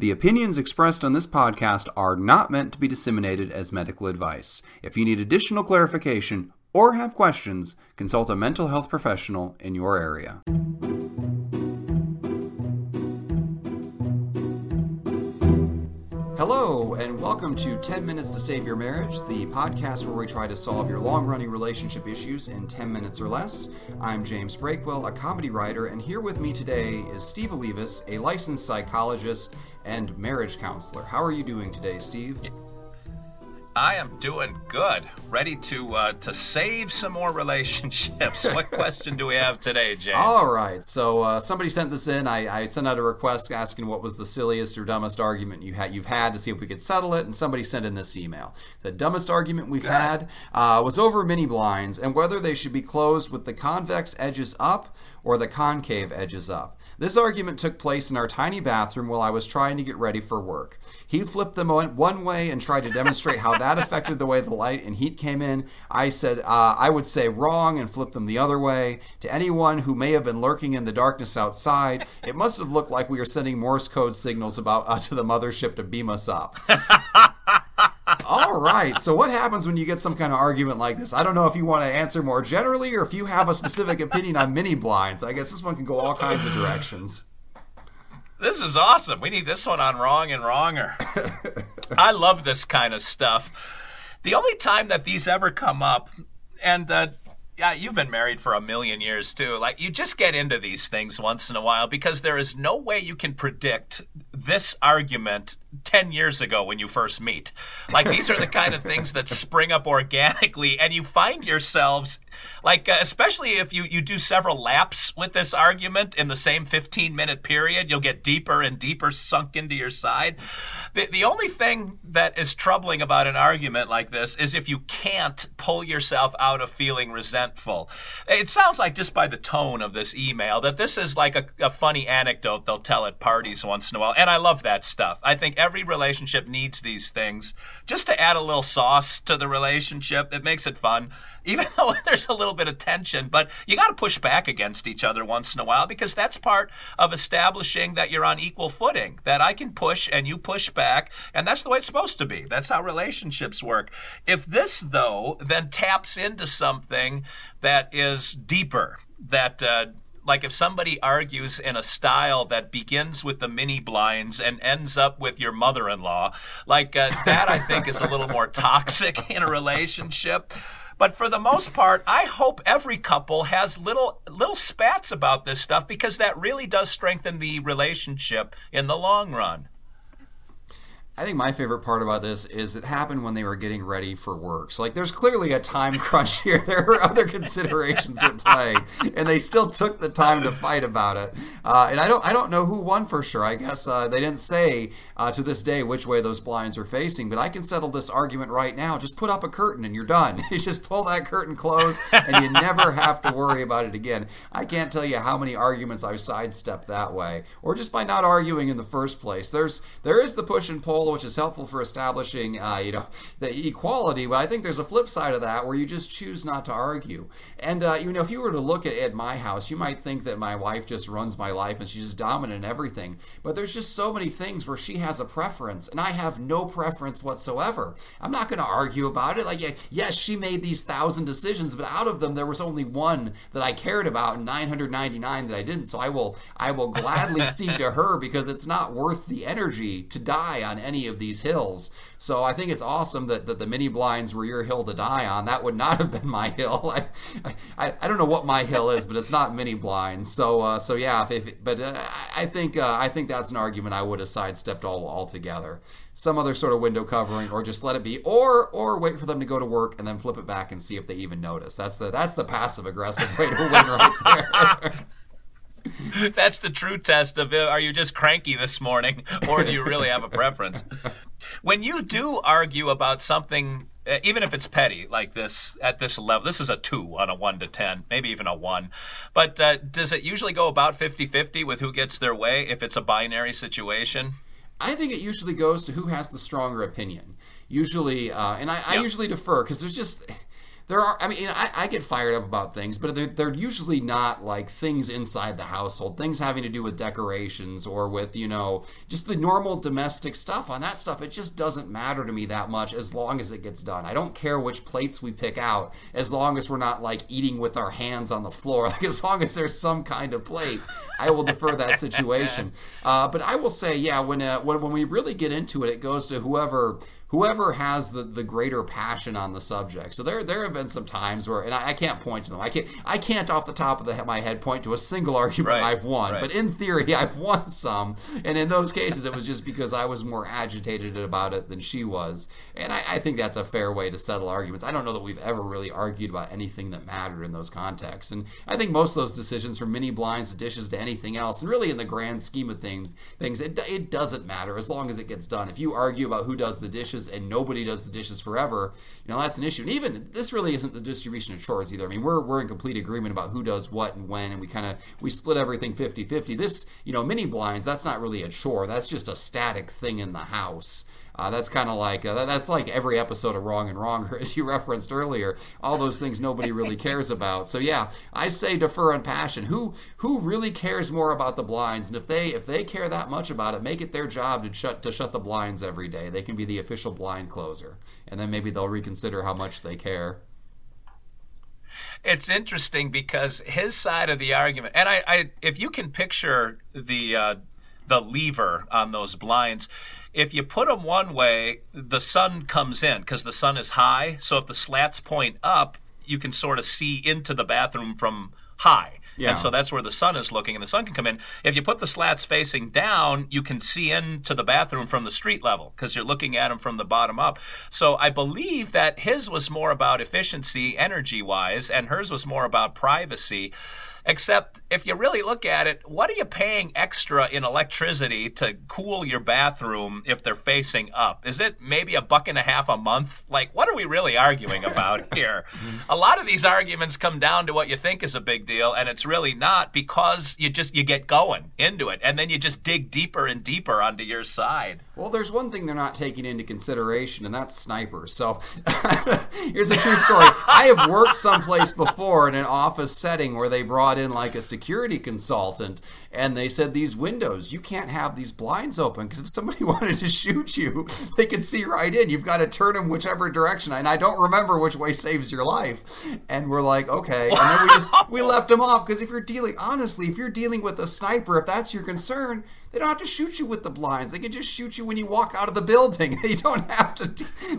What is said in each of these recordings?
The opinions expressed on this podcast are not meant to be disseminated as medical advice. If you need additional clarification or have questions, consult a mental health professional in your area. Hello, and welcome to 10 Minutes to Save Your Marriage, the podcast where we try to solve your long running relationship issues in 10 minutes or less. I'm James Breakwell, a comedy writer, and here with me today is Steve Olivas, a licensed psychologist and marriage counselor. How are you doing today, Steve? I am doing good. Ready to uh, to save some more relationships. what question do we have today, James? All right. So uh, somebody sent this in. I, I, sent out a request asking what was the silliest or dumbest argument you had you've had to see if we could settle it, and somebody sent in this email. The dumbest argument we've had uh, was over mini blinds and whether they should be closed with the convex edges up or the concave edges up. This argument took place in our tiny bathroom while I was trying to get ready for work. He flipped them one way and tried to demonstrate how that affected the way the light and heat came in. I said uh, I would say wrong and flip them the other way. To anyone who may have been lurking in the darkness outside, it must have looked like we were sending Morse code signals about uh, to the mothership to beam us up. All right. So, what happens when you get some kind of argument like this? I don't know if you want to answer more generally or if you have a specific opinion on mini blinds. I guess this one can go all kinds of directions. This is awesome. We need this one on Wrong and Wronger. I love this kind of stuff. The only time that these ever come up, and uh, yeah, you've been married for a million years too. Like you just get into these things once in a while because there is no way you can predict this argument 10 years ago when you first meet. Like these are the kind of things that spring up organically and you find yourselves like uh, especially if you you do several laps with this argument in the same 15 minute period, you'll get deeper and deeper sunk into your side. The the only thing that is troubling about an argument like this is if you can't pull yourself out of feeling resentful. It sounds like just by the tone of this email that this is like a, a funny anecdote they'll tell at parties once in a while. And I love that stuff. I think every relationship needs these things just to add a little sauce to the relationship. It makes it fun even though there's a little bit of tension. But you got to push back against each other once in a while because that's part of establishing that you're on equal footing, that I can push and you push back. And that's the way it's supposed to be. That's how relationships work. If this, though, then taps into something that is deeper, that, uh, like if somebody argues in a style that begins with the mini blinds and ends up with your mother-in-law like uh, that i think is a little more toxic in a relationship but for the most part, I hope every couple has little little spats about this stuff because that really does strengthen the relationship in the long run. I think my favorite part about this is it happened when they were getting ready for work. So, like, there's clearly a time crunch here. There are other considerations at play, and they still took the time to fight about it. Uh, and I don't, I don't know who won for sure. I guess uh, they didn't say uh, to this day which way those blinds are facing. But I can settle this argument right now. Just put up a curtain, and you're done. you just pull that curtain close, and you never have to worry about it again. I can't tell you how many arguments I've sidestepped that way, or just by not arguing in the first place. There's, there is the push and pull which is helpful for establishing, uh, you know, the equality. But I think there's a flip side of that where you just choose not to argue. And uh, you know, if you were to look at, at my house, you might think that my wife just runs my life and she's just dominant in everything. But there's just so many things where she has a preference, and I have no preference whatsoever. I'm not going to argue about it. Like, yes, she made these thousand decisions, but out of them, there was only one that I cared about, and 999 that I didn't. So I will, I will gladly cede to her because it's not worth the energy to die on any any of these hills. So I think it's awesome that, that the mini blinds were your hill to die on. That would not have been my hill. I, I, I don't know what my hill is, but it's not mini blinds. So uh, so yeah, if, if but uh, I think uh, I think that's an argument I would have sidestepped all altogether. Some other sort of window covering, or just let it be, or or wait for them to go to work and then flip it back and see if they even notice. That's the that's the passive aggressive way to win right there. That's the true test of are you just cranky this morning or do you really have a preference? When you do argue about something, uh, even if it's petty like this at this level, this is a two on a one to 10, maybe even a one. But uh, does it usually go about 50 50 with who gets their way if it's a binary situation? I think it usually goes to who has the stronger opinion. Usually, uh, and I, I usually defer because there's just there are. I mean, I, I get fired up about things, but they're, they're usually not like things inside the household, things having to do with decorations or with you know just the normal domestic stuff. On that stuff, it just doesn't matter to me that much as long as it gets done. I don't care which plates we pick out, as long as we're not like eating with our hands on the floor. Like as long as there's some kind of plate, I will defer that situation. Uh, but I will say, yeah, when uh, when when we really get into it, it goes to whoever whoever has the, the greater passion on the subject. So there there have been some times where, and I, I can't point to them. I can't I can't off the top of the, my head point to a single argument Right, I've won. right. But in theory, I've won some. And in those cases, it was just because I was more agitated about it than she was. And I, I think that's a fair way to settle arguments. I don't know that we've ever really argued about anything that mattered in those contexts. And I think most of those decisions, from mini blinds to dishes to anything else, and really in the grand scheme of things, things it, it doesn't matter as long as it gets done. If you argue about who does the dishes and nobody does the dishes forever, you know that's an issue. And even this really isn't the distribution of chores either. I mean, we're we're in complete agreement about who does what and when, and we kind of we split everything 50-50. This, you know, mini blinds, that's not really a chore. That's just a static thing in the house. Uh, that's kind of like uh, that's like every episode of Wrong and Wronger, as you referenced earlier. All those things nobody really cares about. So yeah, I say defer on passion. Who who really cares more about the blinds? And if they if they care that much about it, make it their job to shut to shut the blinds every day. They can be the official blind closer, and then maybe they'll reconsider how much they care. It's interesting because his side of the argument, and I, I if you can picture the uh, the lever on those blinds, if you put them one way, the sun comes in because the sun is high. So if the slats point up, you can sort of see into the bathroom from high. Yeah. And so that's where the sun is looking, and the sun can come in. If you put the slats facing down, you can see into the bathroom from the street level because you're looking at them from the bottom up. So I believe that his was more about efficiency, energy wise, and hers was more about privacy. Except if you really look at it, what are you paying extra in electricity to cool your bathroom if they're facing up? Is it maybe a buck and a half a month? Like, what are we really arguing about here? a lot of these arguments come down to what you think is a big deal, and it's really not because you just you get going into it, and then you just dig deeper and deeper onto your side. Well, there's one thing they're not taking into consideration, and that's snipers. So here's a true story. I have worked someplace before in an office setting where they brought in like a security consultant, and they said these windows, you can't have these blinds open because if somebody wanted to shoot you, they could see right in. You've got to turn them whichever direction. And I don't remember which way saves your life. And we're like, okay. And then we just we left them off because if you're dealing honestly, if you're dealing with a sniper, if that's your concern, they don't have to shoot you with the blinds. They can just shoot you when you walk out of the building. They don't have to.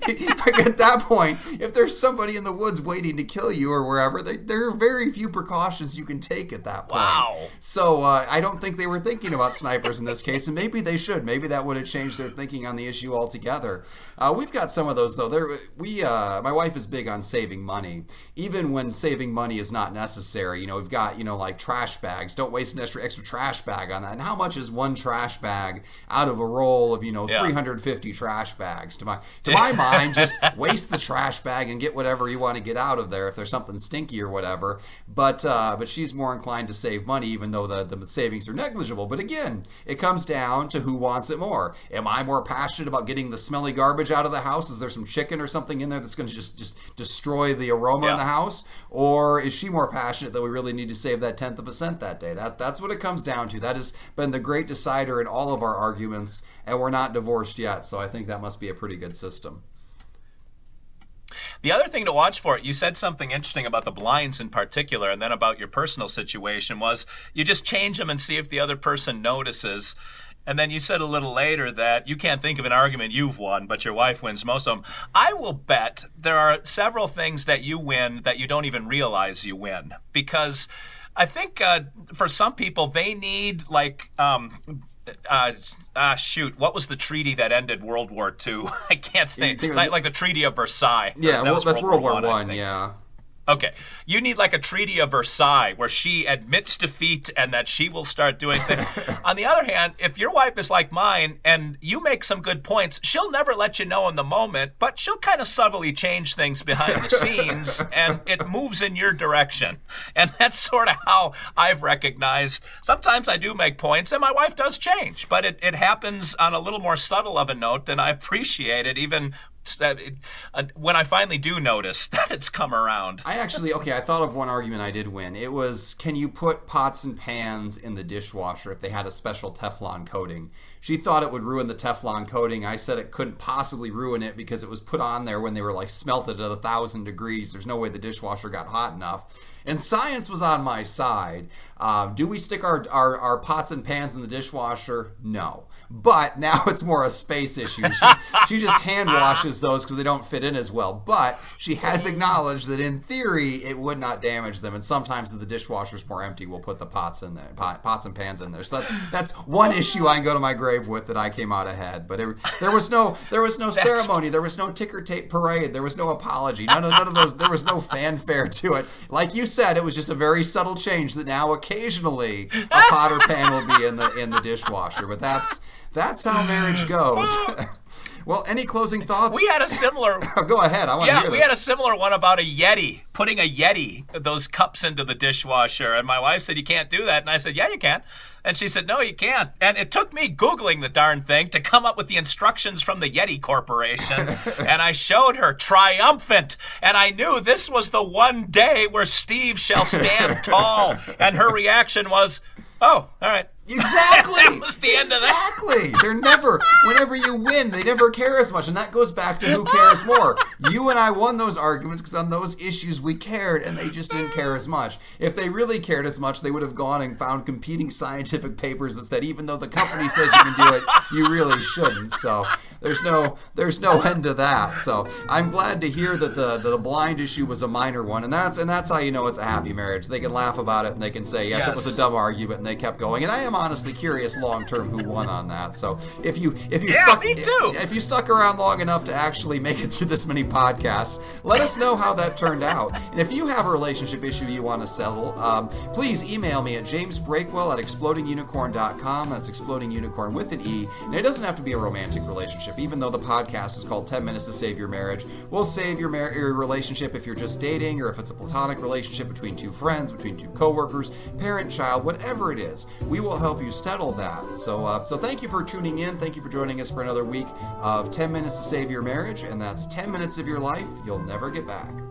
like at that point, if there's somebody in the woods waiting to kill you or wherever, they, there are very few precautions you can take at that point. Wow. So uh, I don't think they were thinking about snipers in this case, and maybe they should. Maybe that would have changed their thinking on the issue altogether. Uh, we've got some of those though. There, we, uh, my wife is big on saving money, even when saving money is not necessary. You know, we've got you know like trash bags. Don't waste an extra extra trash bag on that. And how much is one trash bag out of a roll of you know Yeah. 350 trash bags? To my to my mind, just waste the trash bag and get whatever you want to get out of there if there's something stinky or whatever. But uh, but she's more inclined to save money, even though the, the savings are negligible. But again, it comes down to who wants it more. Am I more passionate about getting the smelly garbage out of the house? Is there some chicken or something in there that's going to just just destroy the aroma in the house? Or is she more passionate that we really need to save that tenth of a cent that day? That that's what it comes down to. That has been the great decider in all of our arguments, and we're not divorced yet. So I think that must be a pretty good system. The other thing to watch for, you said something interesting about the blinds in particular, and then about your personal situation was you just change them and see if the other person notices. And then you said a little later that you can't think of an argument you've won, but your wife wins most of them. I will bet there are several things that you win that you don't even realize you win because I think uh, for some people they need like um, uh, ah shoot, what was the treaty that ended World War II? I can't think. think it was- like, like the Treaty of Versailles. Yeah, That well, was that's World War One, I think. Yeah. Okay. You need like a Treaty of Versailles where she admits defeat and that she will start doing things. On the other hand, if your wife is like mine and you make some good points, she'll never let you know in the moment, but she'll kind of subtly change things behind the scenes and it moves in your direction. And that's sort of how I've recognized sometimes I do make points and my wife does change, but it, it happens on a little more subtle of a note and I appreciate it even that it, uh, when I finally do notice that it's come around. I actually okay. I thought of one argument I did win. It was can you put pots and pans in the dishwasher if they had a special Teflon coating? She thought it would ruin the Teflon coating. I said it couldn't possibly ruin it because it was put on there when they were like smelted at a thousand degrees. There's no way the dishwasher got hot enough. And science was on my side. Uh, do we stick our, our, our pots and pans in the dishwasher? No. But now it's more a space issue. She, she just hand washes those because they don't fit in as well. But she has acknowledged that in theory it would not damage them. And sometimes if the dishwasher's more empty, we'll put the pots in there, pot, pots and pans in there. So that's that's one issue I can go to my grave with that I came out ahead. But it, there was no there was no ceremony. There was no ticker tape parade. There was no apology. None of none of those. There was no fanfare to it. Like you said, it was just a very subtle change that now occasionally a pot or pan will be in the in the dishwasher. But that's that's how marriage goes. well, any closing thoughts? We had a similar. Oh, go ahead. I want to yeah, hear we this. had a similar one about a Yeti, putting a Yeti, those cups into the dishwasher. And my wife said, You can't do that. And I said, Yeah, you can. And she said, No, you can't. And it took me Googling the darn thing to come up with the instructions from the Yeti Corporation. and I showed her triumphant. And I knew this was the one day where Steve shall stand tall. And her reaction was, Oh, all right. Exactly. that was the end of that. Exactly. They're never. Whenever you win, they never care as much, and that goes back to who cares more. You and I won those arguments because on those issues we cared, and they just didn't care as much. If they really cared as much, they would have gone and found competing scientific papers that said even though the company says you can do it, you really shouldn't. So there's no there's no end to that. So I'm glad to hear that the the blind issue was a minor one, and that's and that's how you know it's a happy marriage. They can laugh about it and they can say yes, it was a dumb argument, and they kept going. And I am honestly curious long term who won on that. So if you if you Yeah, stuck if you stuck around long enough to actually make it through this many podcasts, let us know how that turned out. And if you have a relationship issue you want to settle, um, please email me at jamesbreakwell at explodingunicorn.com. That's exploding unicorn with an E. And it doesn't have to be a romantic relationship, even though the podcast is called 10 Minutes to Save Your Marriage. We'll save your, mar- your relationship if you're just dating or if it's a platonic relationship between two friends, between two coworkers, parent, child, whatever it is. We will help you settle that. So, uh, so thank you for tuning in. Thank you for joining us for another week of 10 Minutes to Save Your Marriage. And that's 10 minutes of your life you'll never get back.